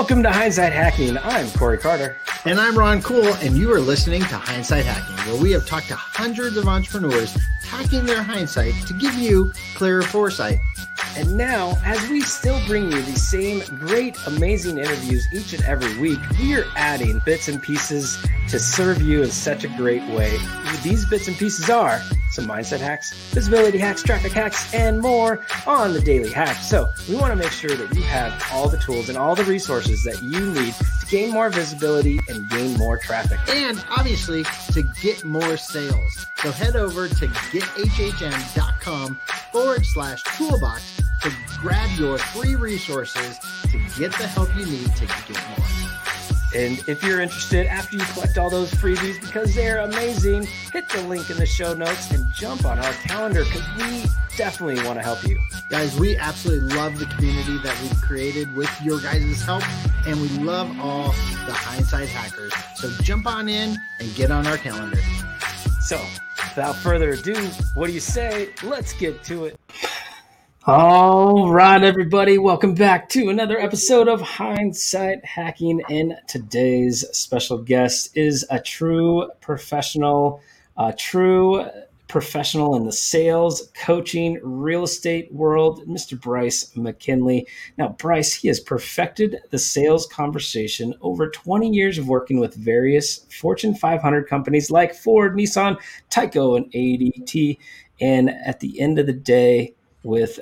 Welcome to Hindsight Hacking. I'm Corey Carter. And I'm Ron Cool, and you are listening to Hindsight Hacking, where we have talked to hundreds of entrepreneurs hacking their hindsight to give you clearer foresight. And now, as we still bring you the same great, amazing interviews each and every week, we are adding bits and pieces to serve you in such a great way. These bits and pieces are some mindset hacks, visibility hacks, traffic hacks, and more on the daily hack. So we want to make sure that you have all the tools and all the resources that you need to gain more visibility and gain more traffic. And obviously to get more sales. So head over to gethhm.com forward slash toolbox to grab your free resources to get the help you need to get more. And if you're interested, after you collect all those freebies, because they're amazing, hit the link in the show notes and jump on our calendar because we definitely want to help you. Guys, we absolutely love the community that we've created with your guys' help, and we love all the hindsight hackers. So jump on in and get on our calendar. So, without further ado, what do you say? Let's get to it. All right, everybody, welcome back to another episode of Hindsight Hacking. And today's special guest is a true professional, a true professional in the sales, coaching, real estate world, Mr. Bryce McKinley. Now, Bryce, he has perfected the sales conversation over 20 years of working with various Fortune 500 companies like Ford, Nissan, Tyco, and ADT. And at the end of the day, with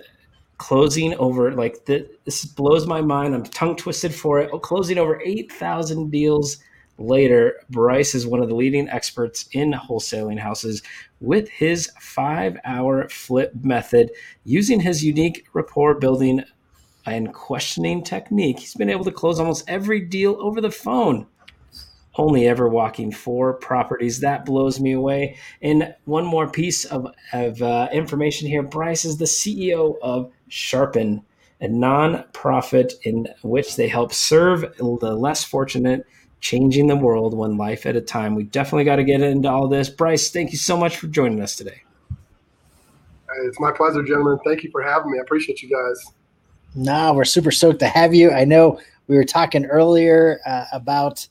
closing over like the, this blows my mind. I'm tongue twisted for it. Closing over 8,000 deals later, Bryce is one of the leading experts in wholesaling houses with his five hour flip method. Using his unique rapport building and questioning technique, he's been able to close almost every deal over the phone only ever walking four properties. That blows me away. And one more piece of, of uh, information here Bryce is the CEO of Sharpen, a nonprofit in which they help serve the less fortunate, changing the world one life at a time. We definitely got to get into all this. Bryce, thank you so much for joining us today. It's my pleasure, gentlemen. Thank you for having me. I appreciate you guys. No, we're super stoked to have you. I know we were talking earlier uh, about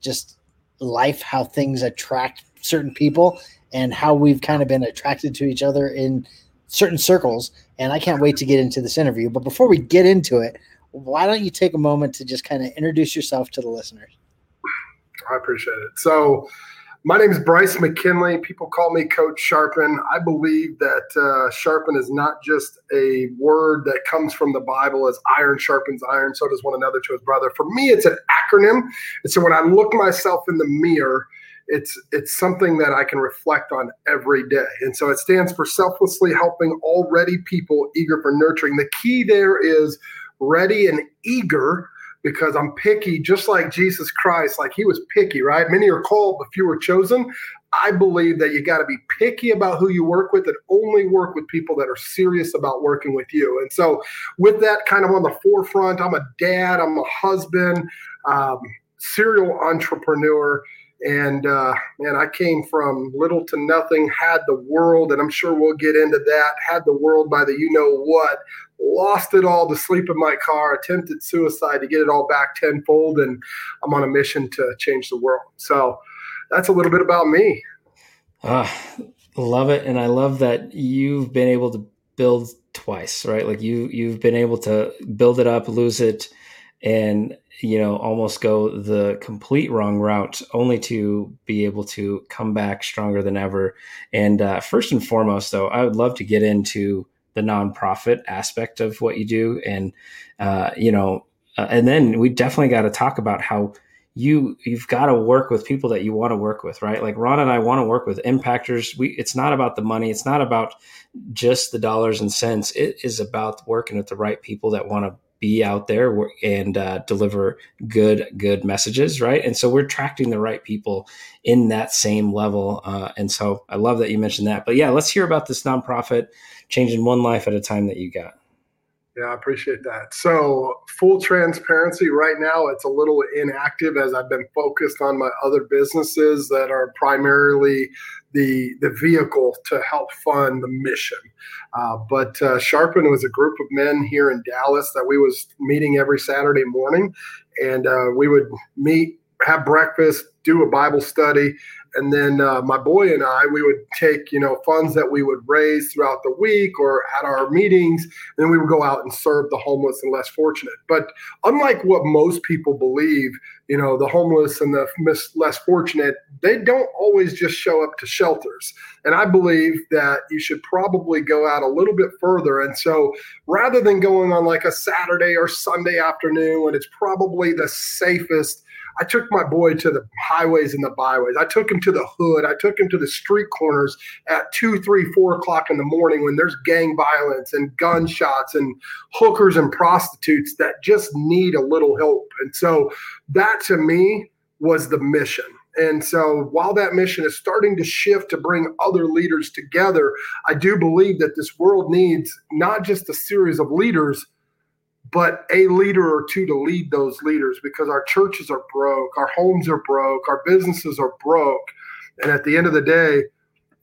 just life, how things attract certain people, and how we've kind of been attracted to each other in certain circles. And I can't wait to get into this interview. But before we get into it, why don't you take a moment to just kind of introduce yourself to the listeners? I appreciate it. So, my name is Bryce McKinley. People call me Coach Sharpen. I believe that uh, sharpen is not just a word that comes from the Bible as iron sharpens iron, so does one another to his brother. For me, it's an acronym. And so when I look myself in the mirror, it's it's something that I can reflect on every day. And so it stands for selflessly helping already people eager for nurturing. The key there is ready and eager because I'm picky, just like Jesus Christ, like he was picky, right? Many are called, but few are chosen. I believe that you got to be picky about who you work with and only work with people that are serious about working with you. And so, with that kind of on the forefront, I'm a dad, I'm a husband, um, serial entrepreneur. And uh, man, I came from little to nothing, had the world, and I'm sure we'll get into that, had the world by the you know what, lost it all to sleep in my car, attempted suicide to get it all back tenfold, and I'm on a mission to change the world. So that's a little bit about me. Ah, love it, and I love that you've been able to build twice, right? Like you you've been able to build it up, lose it, and you know almost go the complete wrong route, only to be able to come back stronger than ever. And uh, first and foremost, though, I would love to get into the nonprofit aspect of what you do, and uh, you know, uh, and then we definitely got to talk about how you you've got to work with people that you want to work with, right? Like Ron and I want to work with impactors. We it's not about the money, it's not about just the dollars and cents. It is about working with the right people that want to be out there and uh, deliver good good messages right? And so we're attracting the right people in that same level uh, and so i love that you mentioned that. But yeah let's hear about this nonprofit changing one life at a time that you got yeah, I appreciate that. So, full transparency, right now it's a little inactive as I've been focused on my other businesses that are primarily the the vehicle to help fund the mission. Uh, but uh, Sharpen was a group of men here in Dallas that we was meeting every Saturday morning, and uh, we would meet, have breakfast, do a Bible study, and then uh, my boy and I, we would take you know funds that we would raise throughout the week or at our meetings, and then we would go out and serve the homeless and less fortunate. But unlike what most people believe, you know, the homeless and the less fortunate, they don't always just show up to shelters. And I believe that you should probably go out a little bit further. And so rather than going on like a Saturday or Sunday afternoon when it's probably the safest I took my boy to the highways and the byways. I took him to the hood. I took him to the street corners at two, three, four o'clock in the morning when there's gang violence and gunshots and hookers and prostitutes that just need a little help. And so that to me was the mission. And so while that mission is starting to shift to bring other leaders together, I do believe that this world needs not just a series of leaders, but a leader or two to lead those leaders because our churches are broke, our homes are broke, our businesses are broke. And at the end of the day,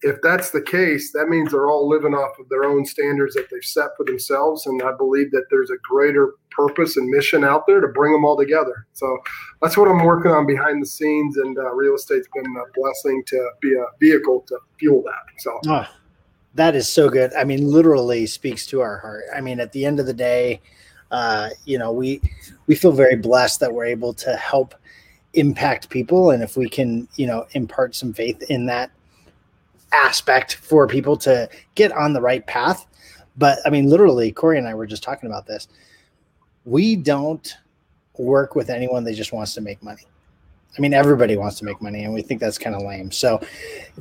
if that's the case, that means they're all living off of their own standards that they've set for themselves. And I believe that there's a greater purpose and mission out there to bring them all together. So that's what I'm working on behind the scenes. And uh, real estate's been a blessing to be a vehicle to fuel that. So. Oh, that is so good. I mean, literally speaks to our heart. I mean, at the end of the day, uh, you know, we we feel very blessed that we're able to help impact people, and if we can, you know, impart some faith in that aspect for people to get on the right path. But I mean, literally, Corey and I were just talking about this. We don't work with anyone that just wants to make money. I mean, everybody wants to make money, and we think that's kind of lame. So,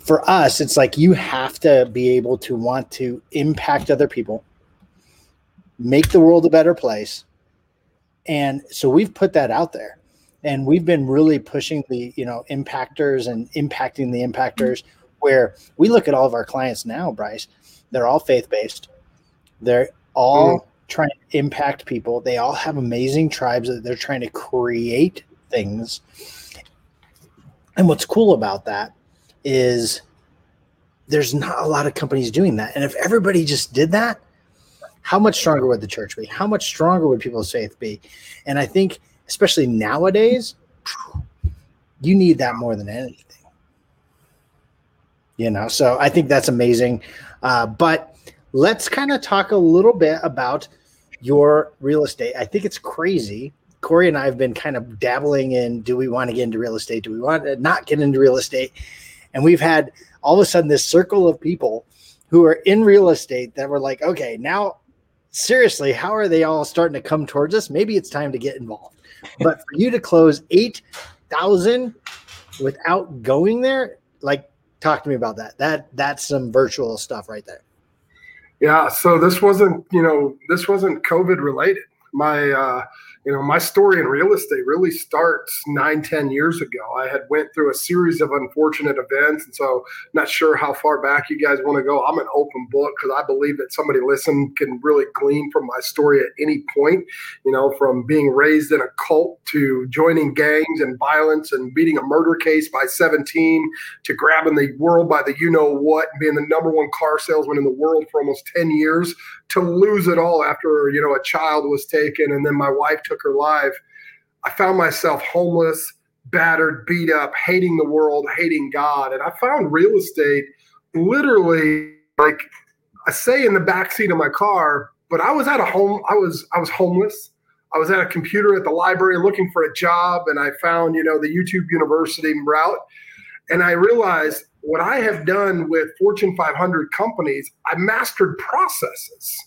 for us, it's like you have to be able to want to impact other people make the world a better place. And so we've put that out there and we've been really pushing the, you know, impactors and impacting the impactors where we look at all of our clients now, Bryce, they're all faith-based. They're all mm-hmm. trying to impact people. They all have amazing tribes that they're trying to create things. And what's cool about that is there's not a lot of companies doing that. And if everybody just did that, how much stronger would the church be? How much stronger would people's faith be? And I think, especially nowadays, you need that more than anything. You know, so I think that's amazing. Uh, but let's kind of talk a little bit about your real estate. I think it's crazy. Corey and I have been kind of dabbling in do we want to get into real estate? Do we want to not get into real estate? And we've had all of a sudden this circle of people who are in real estate that were like, okay, now seriously, how are they all starting to come towards us? Maybe it's time to get involved. But for you to close 8,000 without going there, like talk to me about that. That that's some virtual stuff right there. Yeah, so this wasn't, you know, this wasn't COVID related. My uh you know my story in real estate really starts nine ten years ago. I had went through a series of unfortunate events and so not sure how far back you guys want to go. I'm an open book because i believe that somebody listen can really glean from my story at any point you know from being raised in a cult to joining gangs and violence and beating a murder case by 17 to grabbing the world by the you know what being the number one car salesman in the world for almost 10 years to lose it all after you know a child was taken and then my wife took her life i found myself homeless battered beat up hating the world hating god. And i found real estate literally like i say in the back seat of my car but i was at a home i was i was homeless. I was at a computer at the library looking for a job and i found you know the youtube university route. And i realized what I have done with Fortune 500 companies, I mastered processes.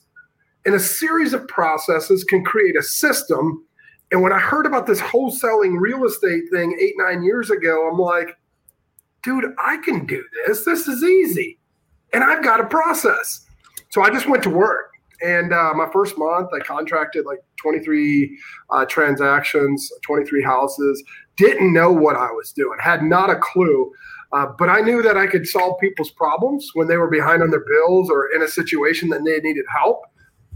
And a series of processes can create a system. And when I heard about this wholesaling real estate thing eight, nine years ago, I'm like, dude, I can do this. This is easy. And I've got a process. So I just went to work. And uh, my first month, I contracted like 23 uh, transactions, 23 houses, didn't know what I was doing, had not a clue. Uh, but I knew that I could solve people's problems when they were behind on their bills or in a situation that they needed help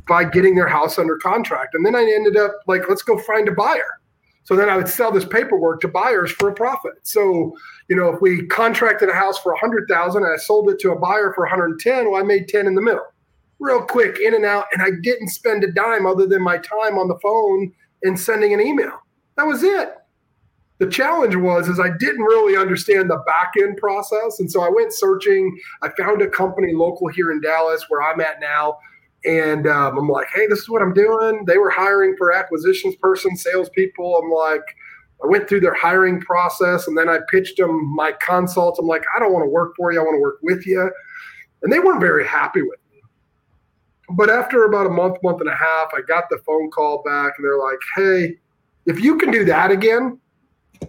by getting their house under contract. And then I ended up like, let's go find a buyer. So then I would sell this paperwork to buyers for a profit. So, you know, if we contracted a house for 100,000 and I sold it to a buyer for 110, well, I made 10 in the middle. Real quick, in and out. And I didn't spend a dime other than my time on the phone and sending an email. That was it. The challenge was is I didn't really understand the back end process, and so I went searching. I found a company local here in Dallas where I'm at now, and um, I'm like, hey, this is what I'm doing. They were hiring for acquisitions person, salespeople. I'm like, I went through their hiring process, and then I pitched them my consult. I'm like, I don't want to work for you. I want to work with you, and they weren't very happy with me. But after about a month, month and a half, I got the phone call back, and they're like, hey, if you can do that again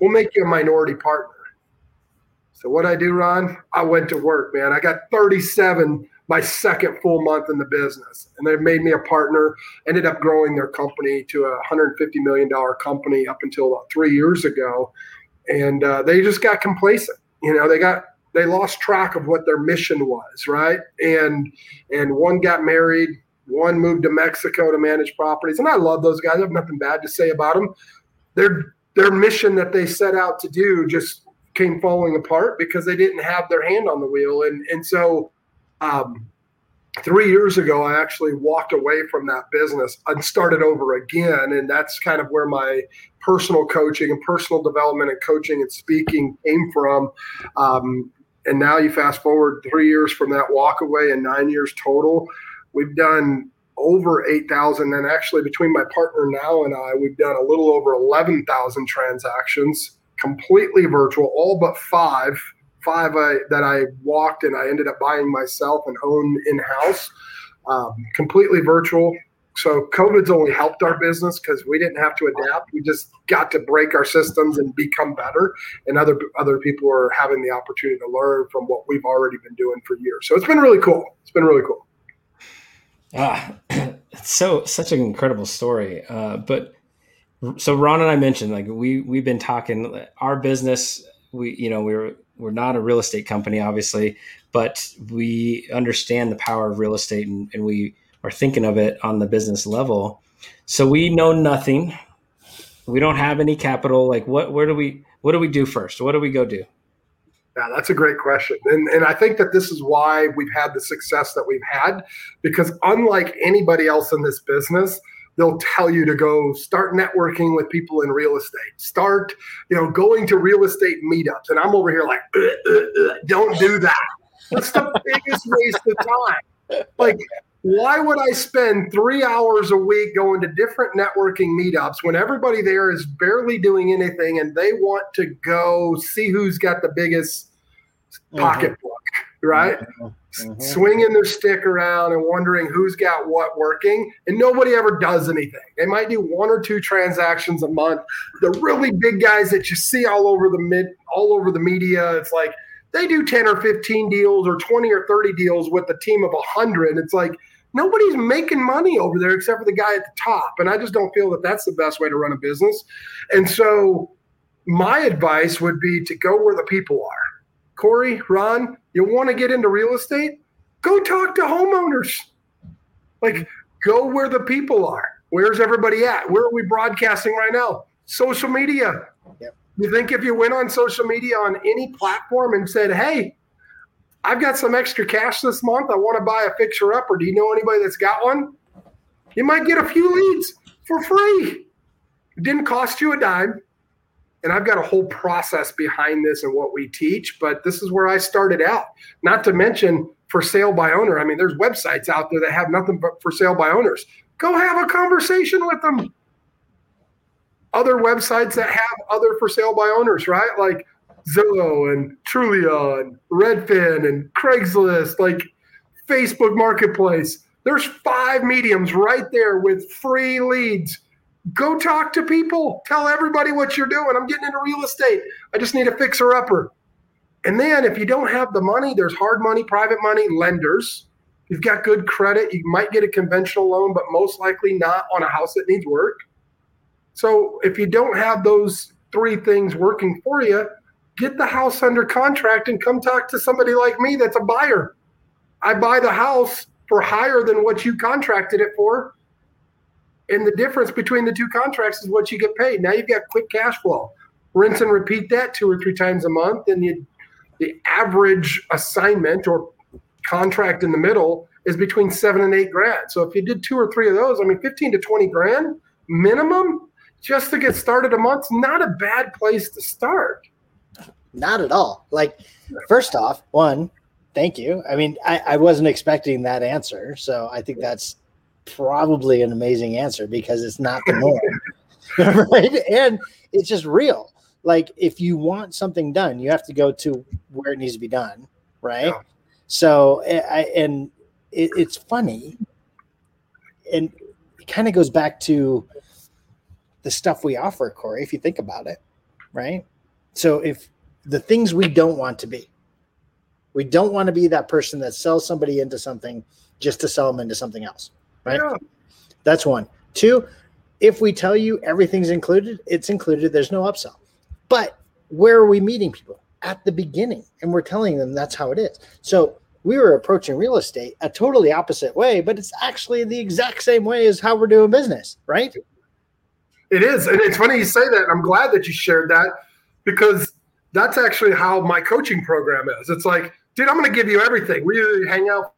we'll make you a minority partner. So what I do, Ron, I went to work, man. I got 37 my second full month in the business, and they made me a partner. Ended up growing their company to a 150 million dollar company up until about three years ago, and uh, they just got complacent. You know, they got they lost track of what their mission was, right? And and one got married, one moved to Mexico to manage properties, and I love those guys. I have nothing bad to say about them. They're their mission that they set out to do just came falling apart because they didn't have their hand on the wheel. And and so um, three years ago, I actually walked away from that business and started over again. And that's kind of where my personal coaching and personal development and coaching and speaking came from. Um, and now you fast forward three years from that walk away and nine years total. We've done over 8,000. And actually, between my partner now and I, we've done a little over 11,000 transactions, completely virtual, all but five. Five I, that I walked and I ended up buying myself and own in house, um, completely virtual. So COVID's only helped our business because we didn't have to adapt. We just got to break our systems and become better. And other other people are having the opportunity to learn from what we've already been doing for years. So it's been really cool. It's been really cool. Ah, it's so such an incredible story. Uh, but so Ron and I mentioned like we we've been talking our business. We you know we're we're not a real estate company, obviously, but we understand the power of real estate and, and we are thinking of it on the business level. So we know nothing. We don't have any capital. Like what? Where do we? What do we do first? What do we go do? Yeah, that's a great question. And, and I think that this is why we've had the success that we've had, because unlike anybody else in this business, they'll tell you to go start networking with people in real estate, start, you know, going to real estate meetups. And I'm over here like, don't do that. That's the biggest waste of time. Like, why would I spend three hours a week going to different networking meetups when everybody there is barely doing anything and they want to go see who's got the biggest mm-hmm. pocketbook, right? Mm-hmm. mm-hmm. Swinging their stick around and wondering who's got what working, and nobody ever does anything. They might do one or two transactions a month. The really big guys that you see all over the mid, all over the media, it's like they do 10 or 15 deals or 20 or 30 deals with a team of 100. It's like nobody's making money over there except for the guy at the top. And I just don't feel that that's the best way to run a business. And so my advice would be to go where the people are. Corey, Ron, you want to get into real estate? Go talk to homeowners. Like, go where the people are. Where's everybody at? Where are we broadcasting right now? Social media. Yep. You think if you went on social media on any platform and said, hey, I've got some extra cash this month. I want to buy a fixer up, or do you know anybody that's got one? You might get a few leads for free. It didn't cost you a dime and I've got a whole process behind this and what we teach, but this is where I started out. Not to mention for sale by owner. I mean, there's websites out there that have nothing but for sale by owners. Go have a conversation with them. Other websites that have other for sale by owners, right? Like Zillow and Trulia and Redfin and Craigslist, like Facebook Marketplace. There's five mediums right there with free leads Go talk to people. Tell everybody what you're doing. I'm getting into real estate. I just need a fixer upper. And then if you don't have the money, there's hard money, private money, lenders. You've got good credit. You might get a conventional loan, but most likely not on a house that needs work. So if you don't have those three things working for you, get the house under contract and come talk to somebody like me that's a buyer. I buy the house for higher than what you contracted it for and the difference between the two contracts is what you get paid. Now you've got quick cash flow. Rinse and repeat that two or three times a month, and you, the average assignment or contract in the middle is between seven and eight grand. So if you did two or three of those, I mean, 15 to 20 grand minimum, just to get started a month's not a bad place to start. Not at all. Like, first off, one, thank you. I mean, I, I wasn't expecting that answer. So I think that's probably an amazing answer because it's not the norm. right. And it's just real. Like, if you want something done, you have to go to where it needs to be done. Right. Yeah. So, eh, I, and it, it's funny. And it kind of goes back to the stuff we offer, Corey, if you think about it. Right. So, if the things we don't want to be, we don't want to be that person that sells somebody into something just to sell them into something else. Right. Yeah. That's one. Two, if we tell you everything's included, it's included. There's no upsell. But where are we meeting people? At the beginning. And we're telling them that's how it is. So we were approaching real estate a totally opposite way, but it's actually the exact same way as how we're doing business, right? It is. And it's funny you say that. I'm glad that you shared that because that's actually how my coaching program is. It's like, dude, I'm going to give you everything. We hang out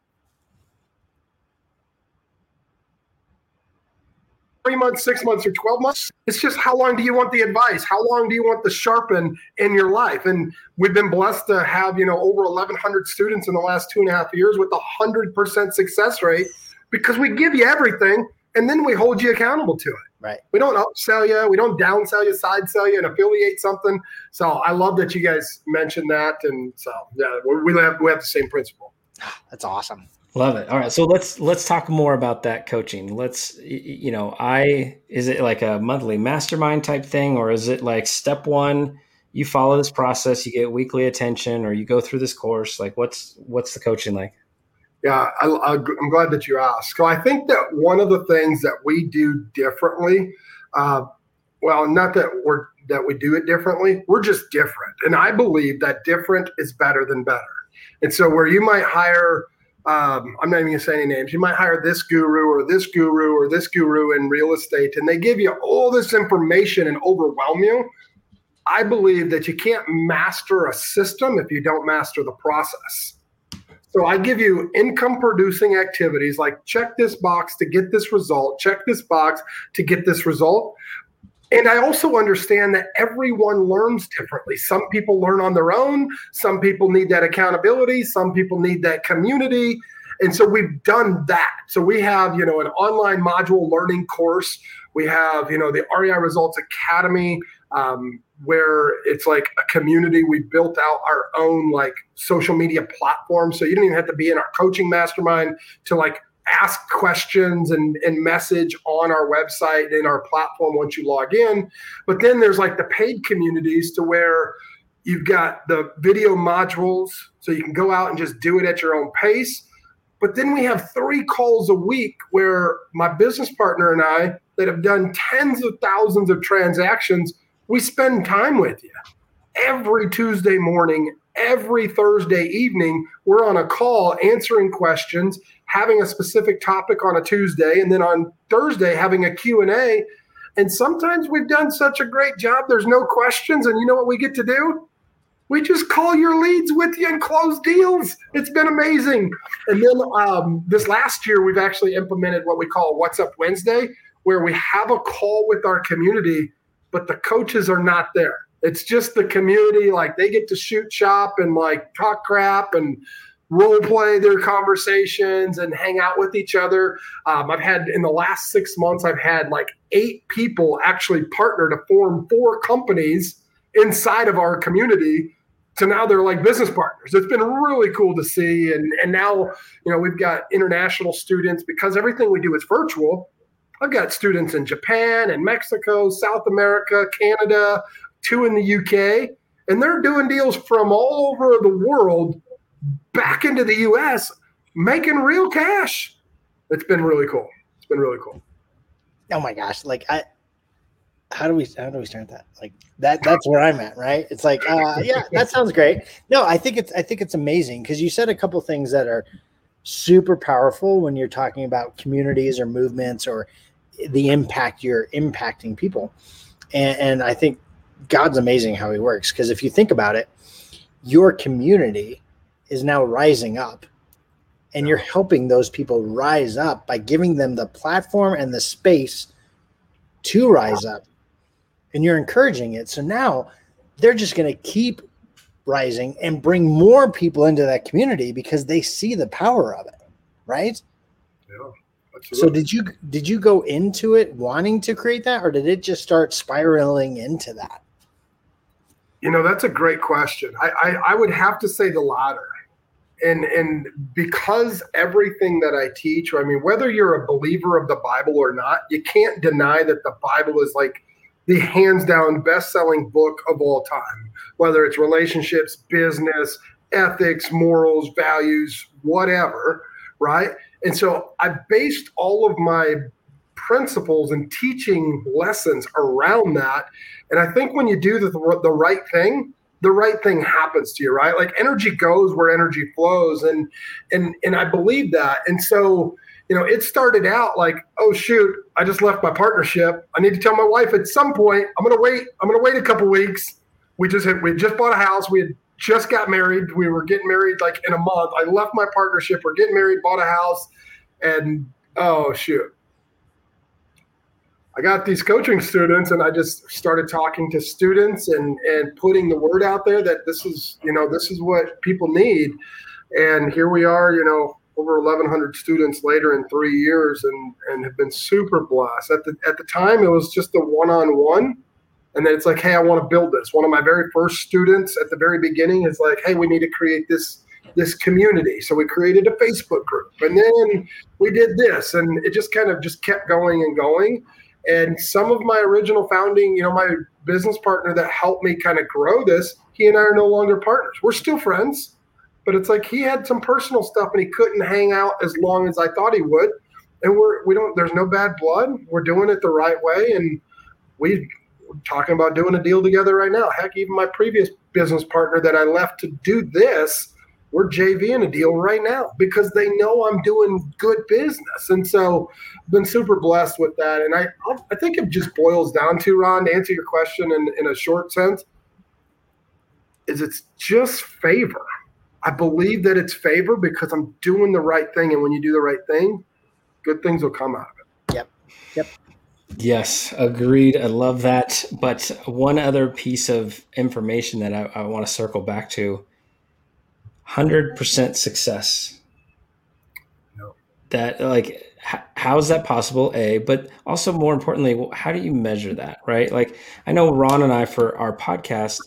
three months, six months, or 12 months. It's just how long do you want the advice? How long do you want the sharpen in your life? And we've been blessed to have, you know, over 1,100 students in the last two and a half years with a 100% success rate because we give you everything and then we hold you accountable to it. Right. We don't upsell you. We don't downsell you, side sell you, and affiliate something. So I love that you guys mentioned that. And so, yeah, we have, we have the same principle. That's awesome. Love it. All right, so let's let's talk more about that coaching. Let's you know, I is it like a monthly mastermind type thing or is it like step 1 you follow this process, you get weekly attention or you go through this course? Like what's what's the coaching like? Yeah, I, I'm glad that you asked. So I think that one of the things that we do differently, uh, well, not that we're that we do it differently, we're just different, and I believe that different is better than better. And so where you might hire um, I'm not even going to say any names. You might hire this guru or this guru or this guru in real estate, and they give you all this information and overwhelm you. I believe that you can't master a system if you don't master the process. So I give you income producing activities like check this box to get this result, check this box to get this result. And I also understand that everyone learns differently. Some people learn on their own, some people need that accountability, some people need that community. And so we've done that. So we have, you know, an online module learning course. We have, you know, the REI Results Academy, um, where it's like a community. We built out our own like social media platform. So you don't even have to be in our coaching mastermind to like ask questions and, and message on our website and our platform once you log in. But then there's like the paid communities to where you've got the video modules so you can go out and just do it at your own pace. But then we have three calls a week where my business partner and I, that have done tens of thousands of transactions, we spend time with you every Tuesday morning, every Thursday evening. We're on a call answering questions having a specific topic on a Tuesday and then on Thursday having a Q&A. And sometimes we've done such a great job there's no questions and you know what we get to do? We just call your leads with you and close deals. It's been amazing. And then um, this last year, we've actually implemented what we call What's Up Wednesday, where we have a call with our community, but the coaches are not there. It's just the community, like they get to shoot shop and like talk crap and role play their conversations and hang out with each other. Um, I've had in the last six months, I've had like eight people actually partner to form four companies inside of our community. So now they're like business partners. It's been really cool to see. And, and now, you know, we've got international students because everything we do is virtual. I've got students in Japan and Mexico, South America, Canada, two in the UK, and they're doing deals from all over the world back into the U.S. making real cash. It's been really cool. It's been really cool. Oh my gosh! Like I, how do we how do we start that? Like that that's where I'm at, right? It's like, uh, yeah, that sounds great. No, I think it's I think it's amazing because you said a couple things that are super powerful when you're talking about communities or movements or the impact you're impacting people. And, and I think God's amazing how he works because if you think about it, your community is now rising up and you're helping those people rise up by giving them the platform and the space to rise up and you're encouraging it. So now they're just going to keep rising and bring more people into that community because they see the power of it, right? Yeah. So did you did you go into it wanting to create that or did it just start spiraling into that? You know, that's a great question. I, I, I would have to say the latter and and because everything that I teach, I mean, whether you're a believer of the Bible or not, you can't deny that the Bible is like the hands down best selling book of all time. Whether it's relationships, business, ethics, morals, values, whatever, right? And so I based all of my principles and teaching lessons around that. And I think when you do the, the right thing, the right thing happens to you, right? Like energy goes where energy flows, and and and I believe that. And so, you know, it started out like, oh shoot, I just left my partnership. I need to tell my wife at some point. I'm gonna wait. I'm gonna wait a couple weeks. We just had, we just bought a house. We had just got married. We were getting married like in a month. I left my partnership. We're getting married. Bought a house, and oh shoot, I got these coaching students and I just started talking to students and, and putting the word out there that this is, you know, this is what people need. And here we are, you know, over 1100 students later in three years and, and have been super blessed. At the, at the time, it was just a one-on-one. And then it's like, hey, I want to build this. One of my very first students at the very beginning is like, hey, we need to create this this community. So we created a Facebook group, and then we did this, and it just kind of just kept going and going. And some of my original founding, you know, my business partner that helped me kind of grow this, he and I are no longer partners. We're still friends, but it's like he had some personal stuff and he couldn't hang out as long as I thought he would. And we're we don't there's no bad blood. We're doing it the right way and we are talking about doing a deal together right now. Heck, even my previous business partner that I left to do this we're JVing a deal right now because they know I'm doing good business. And so I've been super blessed with that. And I, I think it just boils down to, Ron, to answer your question in, in a short sense, is it's just favor. I believe that it's favor because I'm doing the right thing. And when you do the right thing, good things will come out of it. Yep. Yep. Yes, agreed. I love that. But one other piece of information that I, I want to circle back to 100% success. No. That like how is that possible a but also more importantly how do you measure that right like i know ron and i for our podcast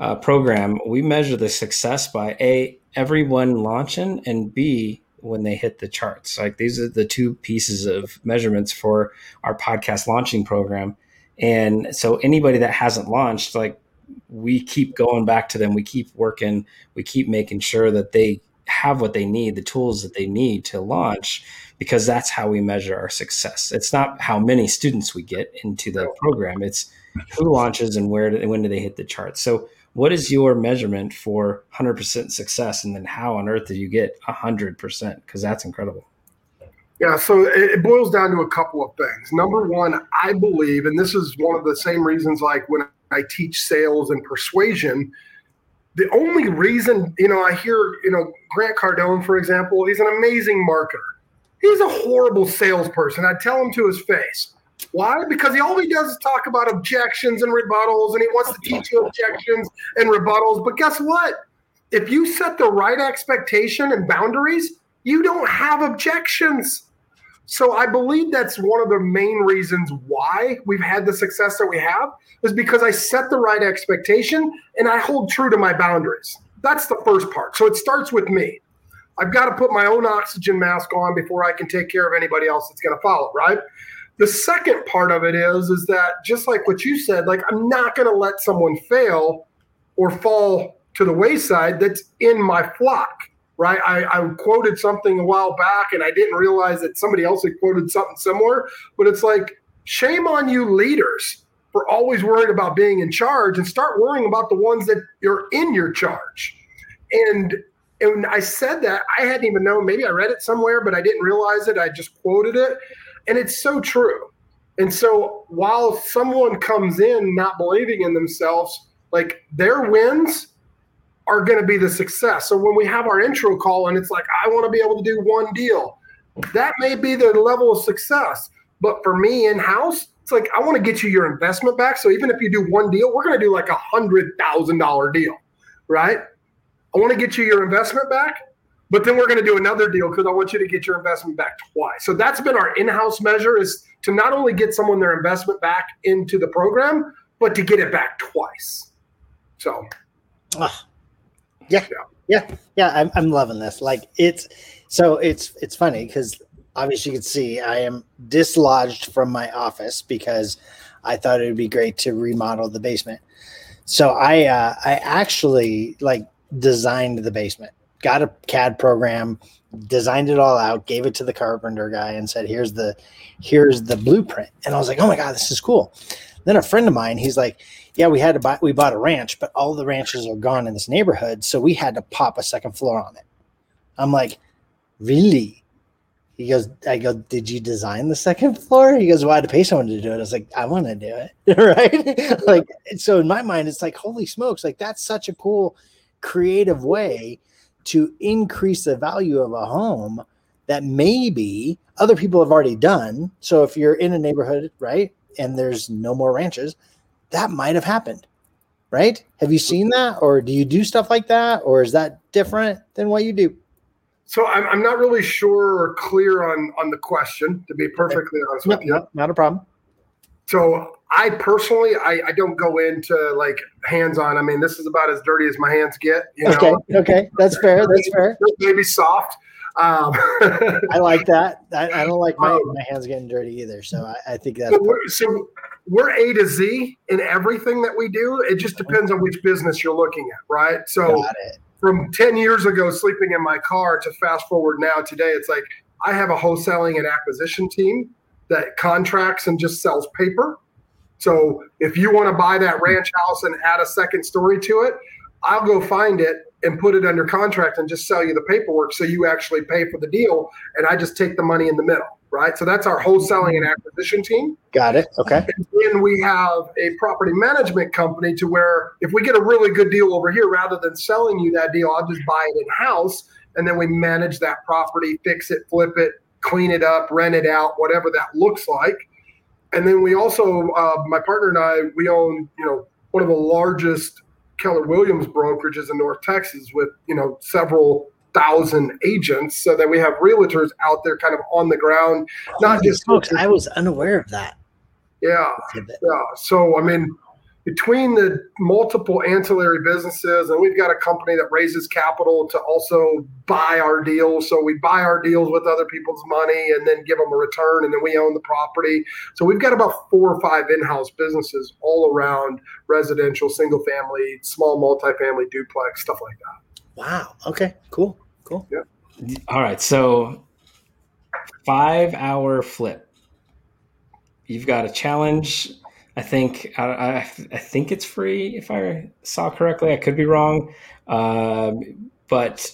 uh, program we measure the success by a everyone launching and b when they hit the charts like these are the two pieces of measurements for our podcast launching program and so anybody that hasn't launched like we keep going back to them. We keep working. We keep making sure that they have what they need, the tools that they need to launch, because that's how we measure our success. It's not how many students we get into the program. It's who launches and where do, when do they hit the charts. So, what is your measurement for 100% success, and then how on earth do you get 100%? Because that's incredible. Yeah, so it boils down to a couple of things. Number one, I believe, and this is one of the same reasons, like when I teach sales and persuasion. The only reason, you know, I hear, you know, Grant Cardone, for example, he's an amazing marketer. He's a horrible salesperson. I tell him to his face. Why? Because he all he does is talk about objections and rebuttals, and he wants to teach you objections and rebuttals. But guess what? If you set the right expectation and boundaries, you don't have objections. So I believe that's one of the main reasons why we've had the success that we have is because I set the right expectation and I hold true to my boundaries. That's the first part. So it starts with me. I've got to put my own oxygen mask on before I can take care of anybody else that's going to follow, right? The second part of it is is that just like what you said, like I'm not going to let someone fail or fall to the wayside that's in my flock right? I, I, quoted something a while back and I didn't realize that somebody else had quoted something similar. But it's like, shame on you leaders for always worried about being in charge and start worrying about the ones that you're in your charge. And and I said that I hadn't even known, maybe I read it somewhere, but I didn't realize it. I just quoted it. And it's so true. And so while someone comes in not believing in themselves, like their wins are going to be the success. So when we have our intro call and it's like, I want to be able to do one deal, that may be the level of success. But for me in house, It's like I want to get you your investment back. So even if you do one deal, we're going to do like a hundred thousand dollar deal, right? I want to get you your investment back, but then we're going to do another deal because I want you to get your investment back twice. So that's been our in-house measure is to not only get someone their investment back into the program, but to get it back twice. So, ah, yeah, yeah, yeah, yeah I'm, I'm loving this. Like it's so it's it's funny because obviously you can see I am dislodged from my office because I thought it would be great to remodel the basement. So I uh, I actually like designed the basement, got a CAD program, designed it all out, gave it to the carpenter guy, and said, "Here's the here's the blueprint." And I was like, "Oh my god, this is cool." Then a friend of mine, he's like, "Yeah, we had to buy we bought a ranch, but all the ranches are gone in this neighborhood, so we had to pop a second floor on it." I'm like, "Really?" He goes, I go, did you design the second floor? He goes, well, I had to pay someone to do it. I was like, I want to do it. right. like, so in my mind, it's like, holy smokes, like that's such a cool, creative way to increase the value of a home that maybe other people have already done. So if you're in a neighborhood, right, and there's no more ranches, that might have happened. Right. Have you seen that? Or do you do stuff like that? Or is that different than what you do? So I'm, I'm not really sure or clear on on the question, to be perfectly honest with you. not a problem. So I personally, I, I don't go into like hands on. I mean, this is about as dirty as my hands get. You know? Okay, okay, that's fair. That's fair. Maybe soft. Um, I like that. I, I, don't like my, um, my hands getting dirty either. So I, I think that's. So so we're A to Z in everything that we do. It just depends on which business you're looking at, right? So from 10 years ago sleeping in my car to fast forward now today it's like i have a wholesaling and acquisition team that contracts and just sells paper so if you want to buy that ranch house and add a second story to it i'll go find it and put it under contract and just sell you the paperwork so you actually pay for the deal and i just take the money in the middle right? So that's our wholesaling and acquisition team. Got it. Okay. And then we have a property management company to where if we get a really good deal over here, rather than selling you that deal, I'll just buy it in house and then we manage that property, fix it, flip it, clean it up, rent it out, whatever that looks like. And then we also, uh, my partner and I, we own, you know, one of the largest Keller Williams brokerages in North Texas with, you know, several thousand agents. So that we have realtors out there kind of on the ground not just folks i was unaware of that. Yeah yeah. So i mean between the multiple ancillary businesses and we've got a company that raises capital to also buy our deals. So we buy our deals with other people's money and then give them a return and then we own the property. So we've got about four or five in-house businesses all around residential single family small multifamily duplex stuff like that Wow. Okay. Cool. Cool. Yeah. All right. So five hour flip. You've got a challenge. I think I, I, I think it's free if I saw correctly. I could be wrong, um, but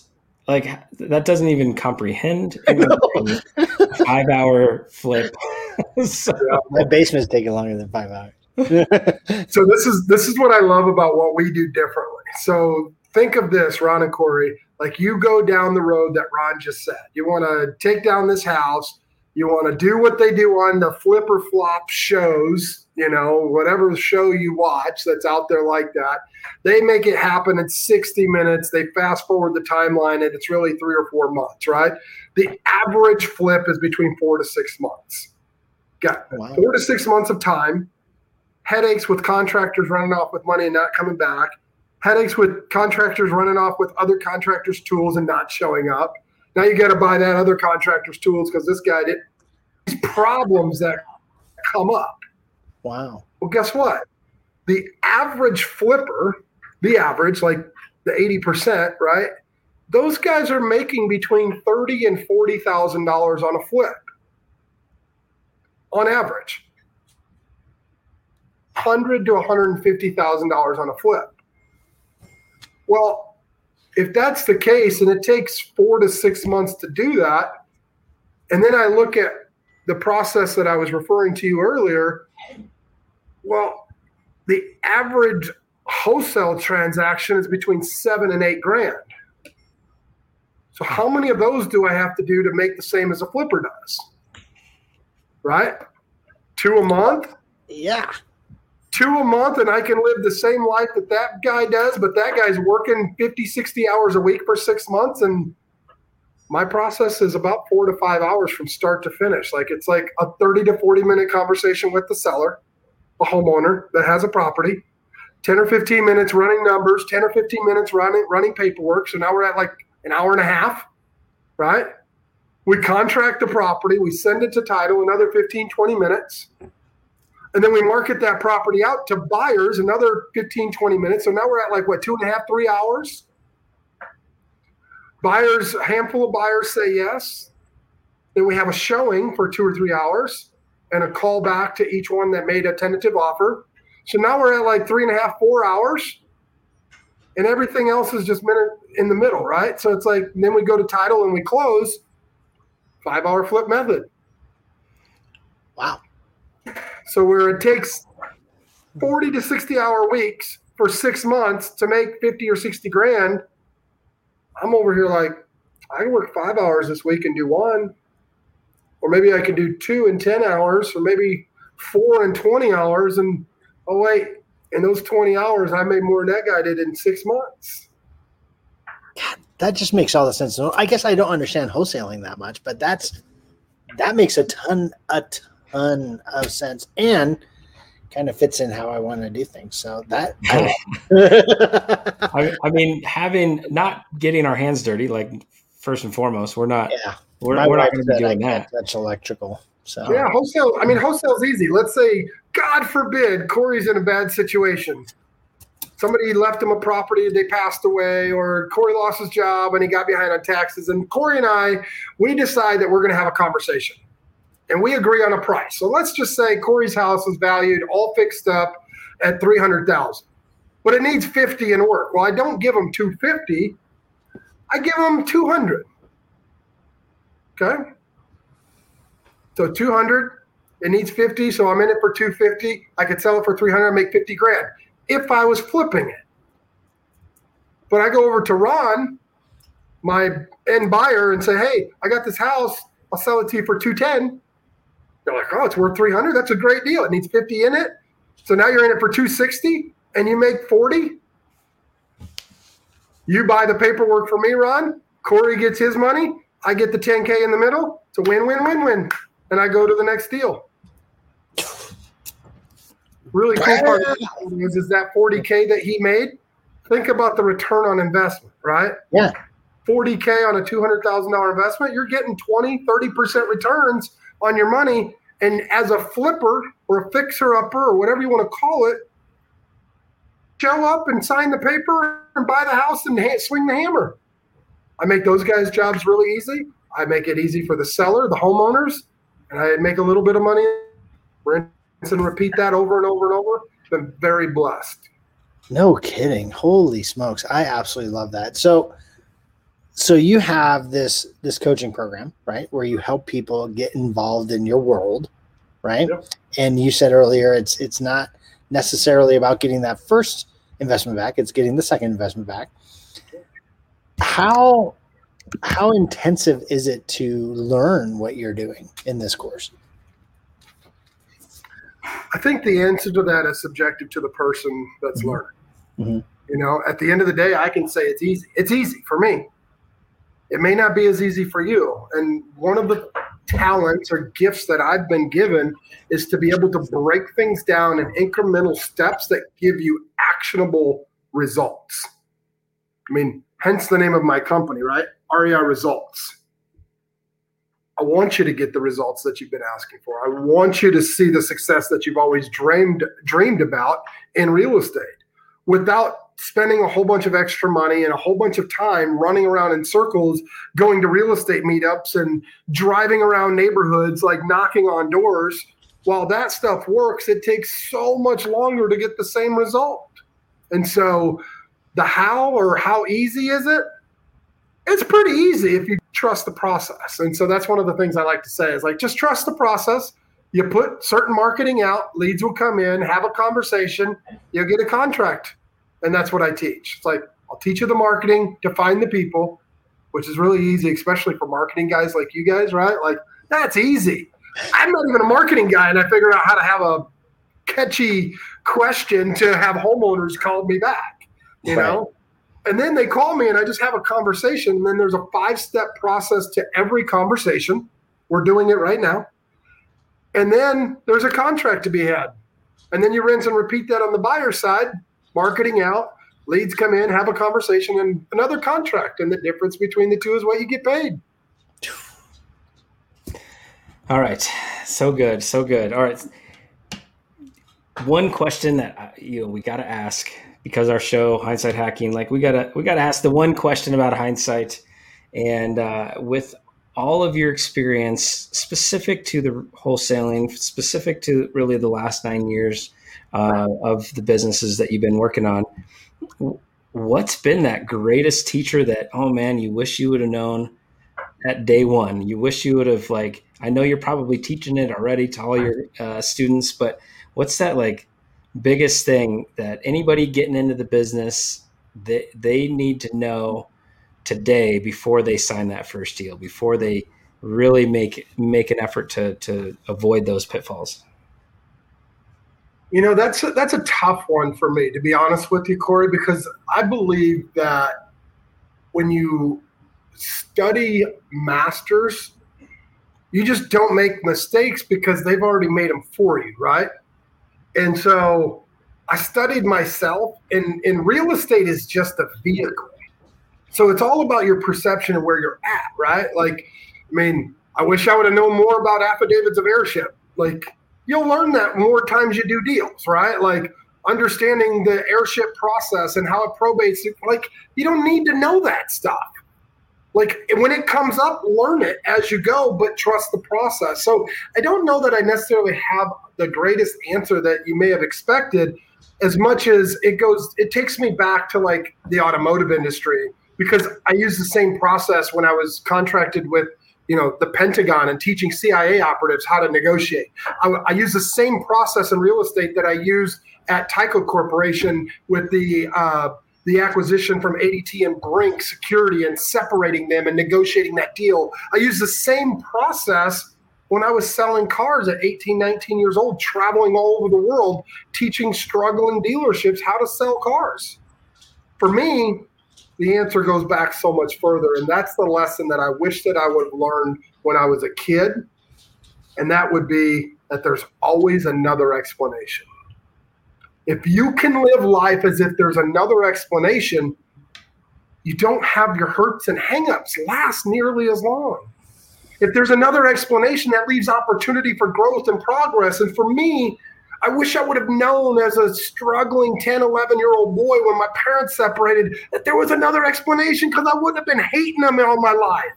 like that doesn't even comprehend five hour flip. so, My basement's taking longer than five hours. so this is this is what I love about what we do differently. So think of this, Ron and Corey. Like you go down the road that Ron just said. You want to take down this house. You want to do what they do on the flip or flop shows, you know, whatever show you watch that's out there like that. They make it happen in 60 minutes. They fast forward the timeline and it's really three or four months, right? The average flip is between four to six months. Got wow. four to six months of time, headaches with contractors running off with money and not coming back headaches with contractors running off with other contractors' tools and not showing up. Now you got to buy that other contractor's tools because this guy did these problems that come up. Wow. Well, guess what? The average flipper, the average, like the 80%, right? Those guys are making between thirty and forty thousand dollars on a flip. On average. Hundred to one hundred and fifty thousand dollars on a flip. Well, if that's the case and it takes four to six months to do that, and then I look at the process that I was referring to you earlier, well, the average wholesale transaction is between seven and eight grand. So, how many of those do I have to do to make the same as a flipper does? Right? Two a month? Yeah. Two a month, and I can live the same life that that guy does, but that guy's working 50, 60 hours a week for six months. And my process is about four to five hours from start to finish. Like it's like a 30 to 40 minute conversation with the seller, the homeowner that has a property, 10 or 15 minutes running numbers, 10 or 15 minutes running running paperwork. So now we're at like an hour and a half, right? We contract the property, we send it to title, another 15, 20 minutes. And then we market that property out to buyers another 15, 20 minutes. So now we're at like what, two and a half, three hours? Buyers, a handful of buyers say yes. Then we have a showing for two or three hours and a call back to each one that made a tentative offer. So now we're at like three and a half, four hours. And everything else is just minute in the middle, right? So it's like then we go to title and we close. Five hour flip method. Wow. So where it takes 40 to 60 hour weeks for six months to make 50 or 60 grand, I'm over here like, I can work five hours this week and do one. Or maybe I can do two and 10 hours, or maybe four and 20 hours. And oh, wait, in those 20 hours, I made more than that guy did in six months. God, that just makes all the sense. I guess I don't understand wholesaling that much, but that's that makes a ton, a ton of sense. And kind of fits in how I want to do things. So that I, I, mean, having not getting our hands dirty, like first and foremost, we're not. Yeah, we're, we're not going to be doing that. That's electrical. So yeah, wholesale. I mean, wholesale's easy. Let's say, God forbid, Corey's in a bad situation. Somebody left him a property, they passed away, or Corey lost his job and he got behind on taxes. And Corey and I, we decide that we're going to have a conversation and we agree on a price. So let's just say Corey's house is valued all fixed up at 300,000. But it needs 50 in work. Well, I don't give him 250. I give him 200. Okay? So 200, it needs 50, so I'm in it for 250. I could sell it for 300 and make 50 grand if I was flipping it. But I go over to Ron, my end buyer, and say, "Hey, I got this house. I'll sell it to you for 210." They're like, oh, it's worth 300. That's a great deal. It needs 50 in it. So now you're in it for 260 and you make 40. You buy the paperwork for me, Ron. Corey gets his money. I get the 10K in the middle. It's a win, win, win, win. And I go to the next deal. Really cool part ah. is, is that 40K that he made. Think about the return on investment, right? Yeah. 40K on a $200,000 investment, you're getting 20, 30% returns on your money. And as a flipper or a fixer upper or whatever you want to call it, show up and sign the paper and buy the house and ha- swing the hammer. I make those guys' jobs really easy. I make it easy for the seller, the homeowners, and I make a little bit of money. Rinse and repeat that over and over and over. Been very blessed. No kidding. Holy smokes. I absolutely love that. So so you have this this coaching program right where you help people get involved in your world right yep. and you said earlier it's it's not necessarily about getting that first investment back it's getting the second investment back how how intensive is it to learn what you're doing in this course i think the answer to that is subjective to the person that's mm-hmm. learning mm-hmm. you know at the end of the day i can say it's easy it's easy for me it may not be as easy for you. And one of the talents or gifts that I've been given is to be able to break things down in incremental steps that give you actionable results. I mean, hence the name of my company, right? REI Results. I want you to get the results that you've been asking for. I want you to see the success that you've always dreamed dreamed about in real estate without spending a whole bunch of extra money and a whole bunch of time running around in circles, going to real estate meetups and driving around neighborhoods, like knocking on doors. While that stuff works, it takes so much longer to get the same result. And so, the how or how easy is it? It's pretty easy if you trust the process. And so, that's one of the things I like to say is like, just trust the process. You put certain marketing out, leads will come in, have a conversation, you'll get a contract and that's what I teach. It's like I'll teach you the marketing to find the people, which is really easy, especially for marketing guys like you guys, right? Like that's easy. I'm not even a marketing guy, and I figured out how to have a catchy question to have homeowners call me back, you right. know? And then they call me and I just have a conversation. And then there's a five step process to every conversation. We're doing it right now. And then there's a contract to be had. And then you rinse and repeat that on the buyer side, marketing out, leads come in, have a conversation, and another contract. And the difference between the two is what you get paid. All right. So good. So good. All right. One question that uh, you know we got to ask because our show hindsight hacking like we got to we got to ask the one question about hindsight and uh, with all of your experience specific to the wholesaling specific to really the last nine years uh, of the businesses that you've been working on. What's been that greatest teacher that oh man you wish you would have known at day one? You wish you would have like i know you're probably teaching it already to all your uh, students but what's that like biggest thing that anybody getting into the business they, they need to know today before they sign that first deal before they really make make an effort to to avoid those pitfalls you know, that's a, that's a tough one for me, to be honest with you, Corey, because I believe that when you study masters, you just don't make mistakes because they've already made them for you, right? And so I studied myself, and, and real estate is just a vehicle. So it's all about your perception of where you're at, right? Like, I mean, I wish I would have known more about affidavits of heirship. Like, you'll learn that more times you do deals, right? Like understanding the heirship process and how it probates. Like you don't need to know that stuff. Like when it comes up, learn it as you go, but trust the process. So I don't know that I necessarily have the greatest answer that you may have expected, as much as it goes. It takes me back to like the automotive industry because I use the same process when I was contracted with you know the Pentagon and teaching CIA operatives how to negotiate. I, I, use the same process in real estate that I use at Tyco Corporation with the uh, the acquisition from ADT and Brink Security and separating them and negotiating that deal. I use the same process when I was selling cars at 18, 19 years old, traveling all over the world, teaching struggling dealerships how to sell cars. For me, the answer goes back so much further. And that's the lesson that I wish that I would have learned when I was a kid. And that would be that there's always another explanation. If you can live life as if there's another explanation, you don't have your hurts and hangups last nearly as long. If there's another explanation, that leaves opportunity for growth and progress. And for me, I wish I would have known as a struggling 10, 11 year old boy when my parents separated that there was another explanation because I wouldn't have been hating them all my life.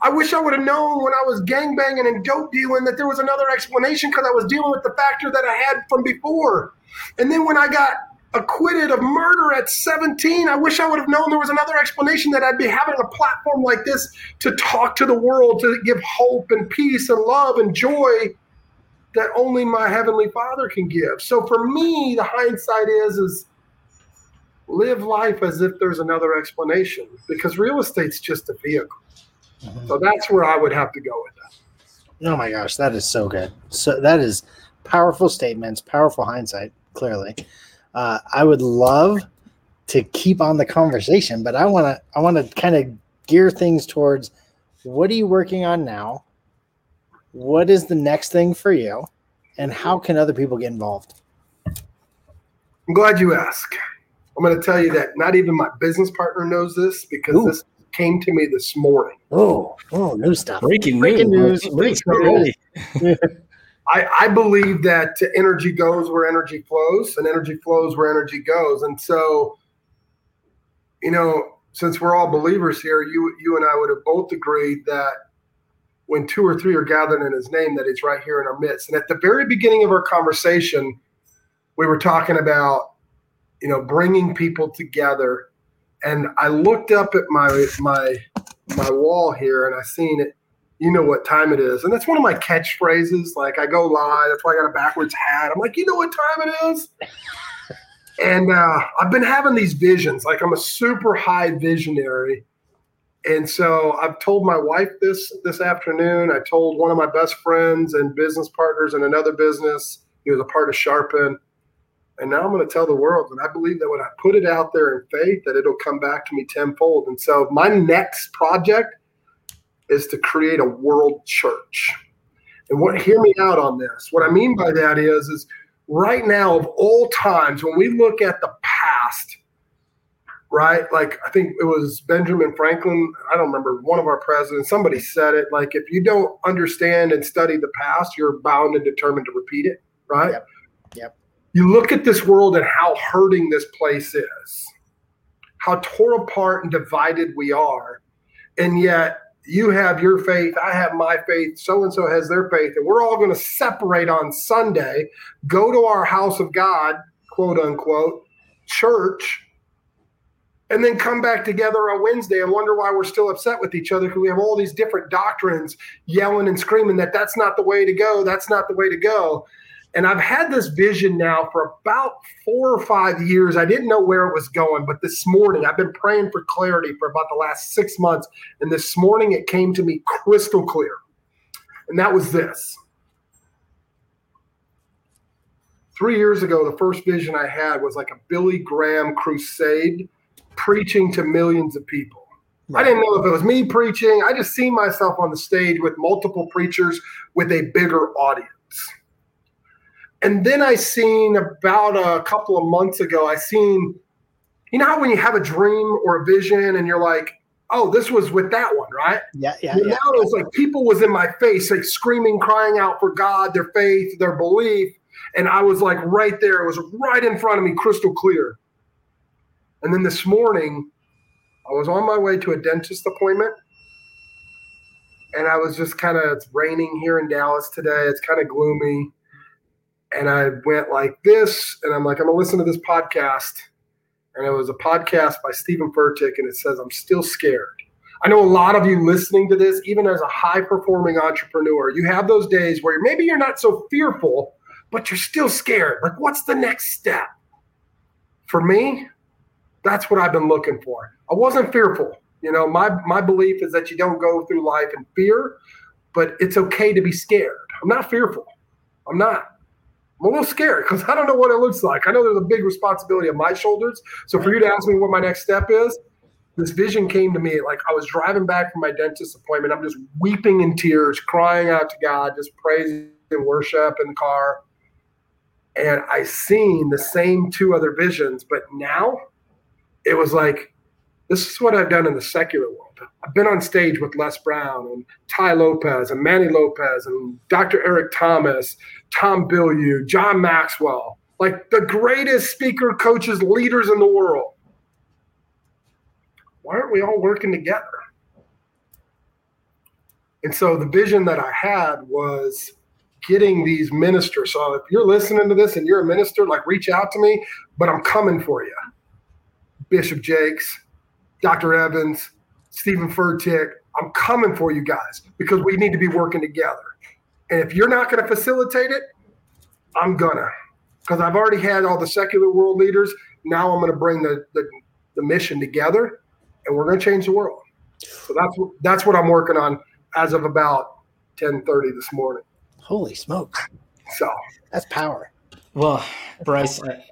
I wish I would have known when I was gangbanging and dope dealing that there was another explanation because I was dealing with the factor that I had from before. And then when I got acquitted of murder at 17, I wish I would have known there was another explanation that I'd be having a platform like this to talk to the world, to give hope and peace and love and joy that only my heavenly Father can give. So for me, the hindsight is is live life as if there's another explanation because real estate's just a vehicle. Mm-hmm. So that's where I would have to go with that. Oh my gosh, that is so good. So that is powerful statements, powerful hindsight. Clearly, uh, I would love to keep on the conversation, but I want to I want to kind of gear things towards what are you working on now what is the next thing for you? And how can other people get involved? I'm glad you asked i'm going to tell you that not even my business partner knows this because Ooh. this came to me this morning. Oh oh new stuff. Breaking, breaking news, news. I, I believe that energy goes where energy flows and energy flows where energy goes. And so you know since we're all believers here you you and i would have both agreed that when two or three are gathered in his name, that he's right here in our midst. And at the very beginning of our conversation, we were talking about, you know, bringing people together. And I looked up at my my my wall here, and I seen it. You know what time it is, and that's one of my catchphrases. Like I go live. That's why I got a backwards hat. I'm like, you know what time it is. And uh, I've been having these visions. Like I'm a super high visionary and so I've told my wife this this afternoon. I told one of my best friends and business partners in another business He was a part of Sharpen. And now I'm going to tell the world. And I believe that when I put it out there in faith, that it'll come back to me tenfold. And so my next project is to create a world church. And what hear me out on this. What I mean by that is, is right now of all times, when we look at the past, right? Like I think it was Benjamin Franklin. I don't remember one of our presidents. Somebody said it. Like if you don't understand and study the past, you're bound and determined to repeat it. Right. Yep. Yep. You look at this world and how hurting this place is, how torn apart and divided we are, and yet you have your faith, I have my faith, so and so has their faith, and we're all going to separate on Sunday, go to our house of God, quote unquote, church, and then come back together on Wednesday and wonder why we're still upset with each other because we have all these different doctrines yelling and screaming that that's not the way to go, that's not the way to go. And I've had this vision now for about four or five years. I didn't know where it was going, but this morning I've been praying for clarity for about the last six months. And this morning it came to me crystal clear. And that was this. Three years ago, the first vision I had was like a Billy Graham crusade preaching to millions of people. I didn't know if it was me preaching. I just seen myself on the stage with multiple preachers with a bigger audience. And then I seen about a couple of months ago, I seen, you know how when you have a dream or a vision and you're like, oh, this was with that one, right? Yeah, yeah. And yeah. now it's like people was in my face, like screaming, crying out for God, their faith, their belief. And I was like right there. It was right in front of me, crystal clear. And then this morning, I was on my way to a dentist appointment. And I was just kind of, it's raining here in Dallas today. It's kind of gloomy and I went like this, and I'm like, I'm gonna listen to this podcast, and it was a podcast by Steven Furtick, and it says, I'm still scared. I know a lot of you listening to this, even as a high performing entrepreneur, you have those days where maybe you're not so fearful, but you're still scared. Like, what's the next step? For me, that's what I've been looking for. I wasn't fearful. You know, my my belief is that you don't go through life in fear, but it's okay to be scared. I'm not fearful. I'm not. I'm a little scared because I don't know what it looks like. I know there's a big responsibility on my shoulders. So for you to ask me what my next step is, this vision came to me like I was driving back from my dentist appointment. I'm just weeping in tears, crying out to God, just praising and worship in the car. And I seen the same two other visions, but now it was like, this is what I've done in the secular world. I've been on stage with Les Brown and Tai Lopez and Manny Lopez and Dr. Eric Thomas, Tom Bilyeu, John Maxwell, like the greatest speaker, coaches, leaders in the world. Why aren't we all working together? And so the vision that I had was getting these ministers. So if you're listening to this and you're a minister, like reach out to me, but I'm coming for you. Bishop Jakes, Dr. Evans, Steven Furtick, I'm coming for you guys because we need to be working together. And if you're not going to facilitate it, I'm gonna. Because I've already had all the secular world leaders. Now I'm going to bring the, the, the mission together and we're going to change the world. So that's that's what I'm working on as of about 10:30 this morning. Holy smokes! So that's power. Well, Bryce, I,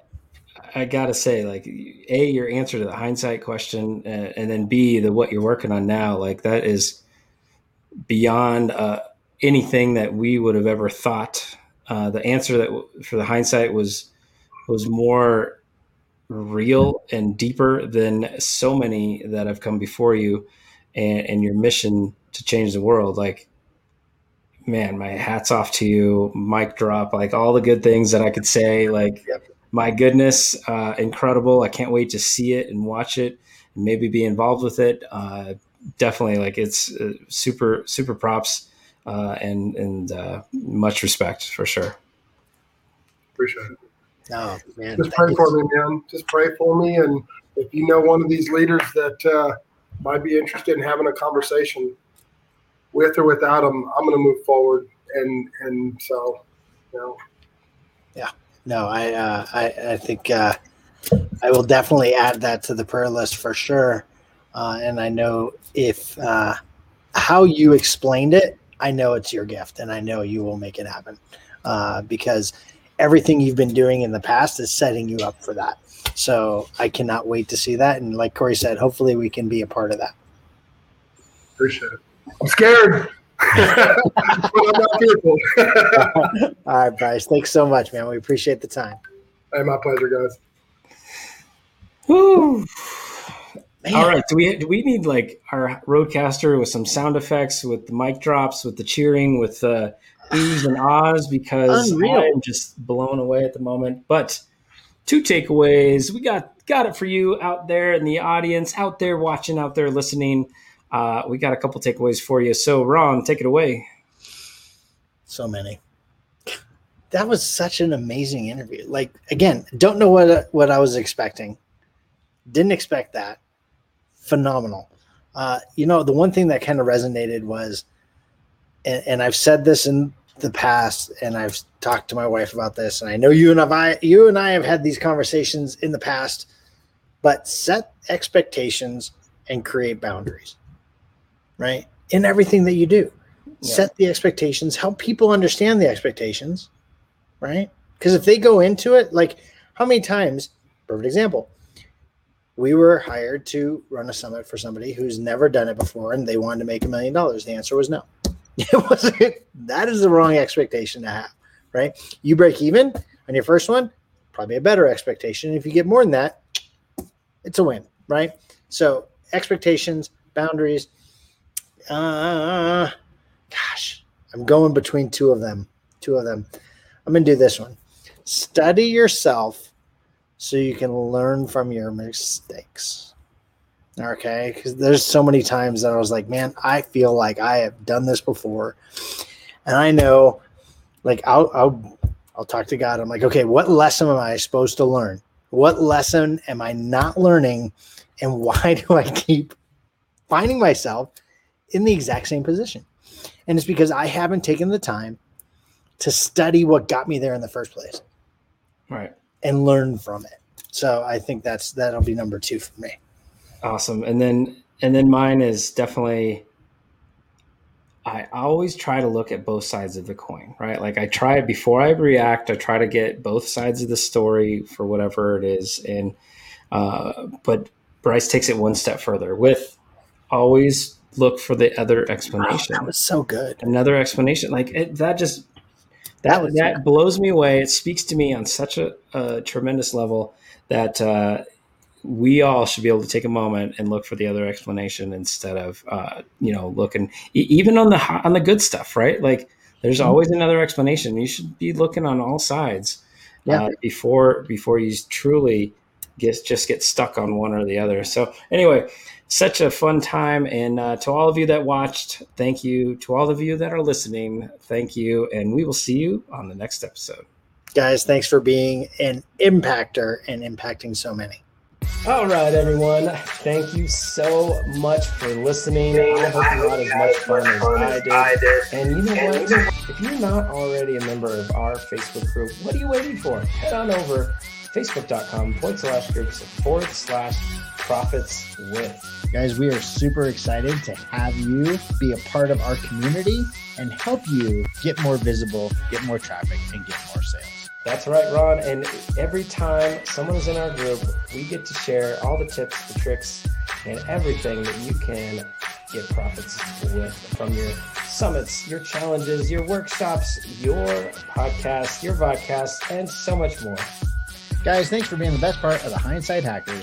I, gotta say, like, a your answer to the hindsight question, uh, and then b the what you're working on now, like that is beyond uh, anything that we would have ever thought. Uh, the answer that for the hindsight was was more real and deeper than so many that have come before you and, and your mission to change the world like man my hats off to you mic drop like all the good things that i could say like yep. My goodness uh, incredible i can't wait to see it and watch it and maybe be involved with it uh, definitely like it's uh, super super props uh, and and uh, much respect for sure appreciate it Oh man! Just pray for me, man. Just pray for me, and if you know one of these leaders that uh, might be interested in having a conversation with or without them, I'm going to move forward. And and so, you know. Yeah. No, I uh, I I think uh, I will definitely add that to the prayer list for sure. Uh, and I know if uh, how you explained it, I know it's your gift, and I know you will make it happen uh, because everything you've been doing in the past is setting you up for that. So I cannot wait to see that. And like Corey said, hopefully we can be a part of that. Appreciate it. I'm scared. I'm not fearful. All right, Bryce. Thanks so much, man. We appreciate the time. Hey, my pleasure, guys. Woo. All right. Do we do we need like our RODECaster with some sound effects, with the mic drops, with the cheering, with the oohs and ahs? Because Unreal. I'm just blown away at the moment. But two takeaways. We got got it for you out there in the audience, out there watching, out there listening. Uh, we got a couple takeaways for you. So, Ron, take it away. So many. That was such an amazing interview. Like again, don't know what what I was expecting. Didn't expect that phenomenal. Uh, you know, the one thing that kind of resonated was, and, and, I've said this in the past, and I've talked to my wife about this, and I know you and I, you and I have had these conversations in the past, but set expectations and create boundaries, right? In everything that you do, yeah. set the expectations, help people understand the expectations, right? Because if they go into it, like how many times, perfect example, we were hired to run a summit for somebody who's never done it before and they wanted to make a million dollars. The answer was no. It wasn't that is the wrong expectation to have, right? You break even on your first one, probably a better expectation. If you get more than that, it's a win, right? So expectations, boundaries. Uh, gosh, I'm going between two of them. Two of them. I'm gonna do this one. Study yourself so you can learn from your mistakes. Okay, because there's so many times that I was like, man, I feel like I have done this before, and I know, like, I'll I'll I'll talk to God. I'm like, okay, what lesson am I supposed to learn? What lesson am I not learning, and why do I keep finding myself in the exact same position? And it's because I haven't taken the time to study what got me there in the first place. Right and learn from it. So I think that's that'll be number two for me. Awesome. And then and then mine is definitely I always try to look at both sides of the coin, right? Like I try before I react, I try to get both sides of the story for whatever it is. And uh, but Bryce takes it one step further with always look for the other explanation. Wow, that was so good. Another explanation, like it, that just that that, that blows me away. It speaks to me on such a, a tremendous level that uh, we all should be able to take a moment and look for the other explanation instead of uh, you know looking even on the on the good stuff, right? Like there's mm-hmm. always another explanation. You should be looking on all sides yeah. uh, before before you truly get just get stuck on one or the other. So anyway, such a fun time. And uh, to all of you that watched, thank you. To all of you that are listening, thank you. And we will see you on the next episode. Guys, thanks for being an impactor and impacting so many. All right, everyone. Thank you so much for listening. I hope you had as much fun as I did. And you know what? If you're not already a member of our Facebook group, what are you waiting for? Head on over facebook.com forward slash groups forward slash profits with. Guys, we are super excited to have you be a part of our community and help you get more visible, get more traffic, and get more sales. That's right, Ron. And every time someone is in our group, we get to share all the tips, the tricks, and everything that you can get profits with from your summits, your challenges, your workshops, your podcasts, your vodcast, and so much more. Guys, thanks for being the best part of the Hindsight Hackers.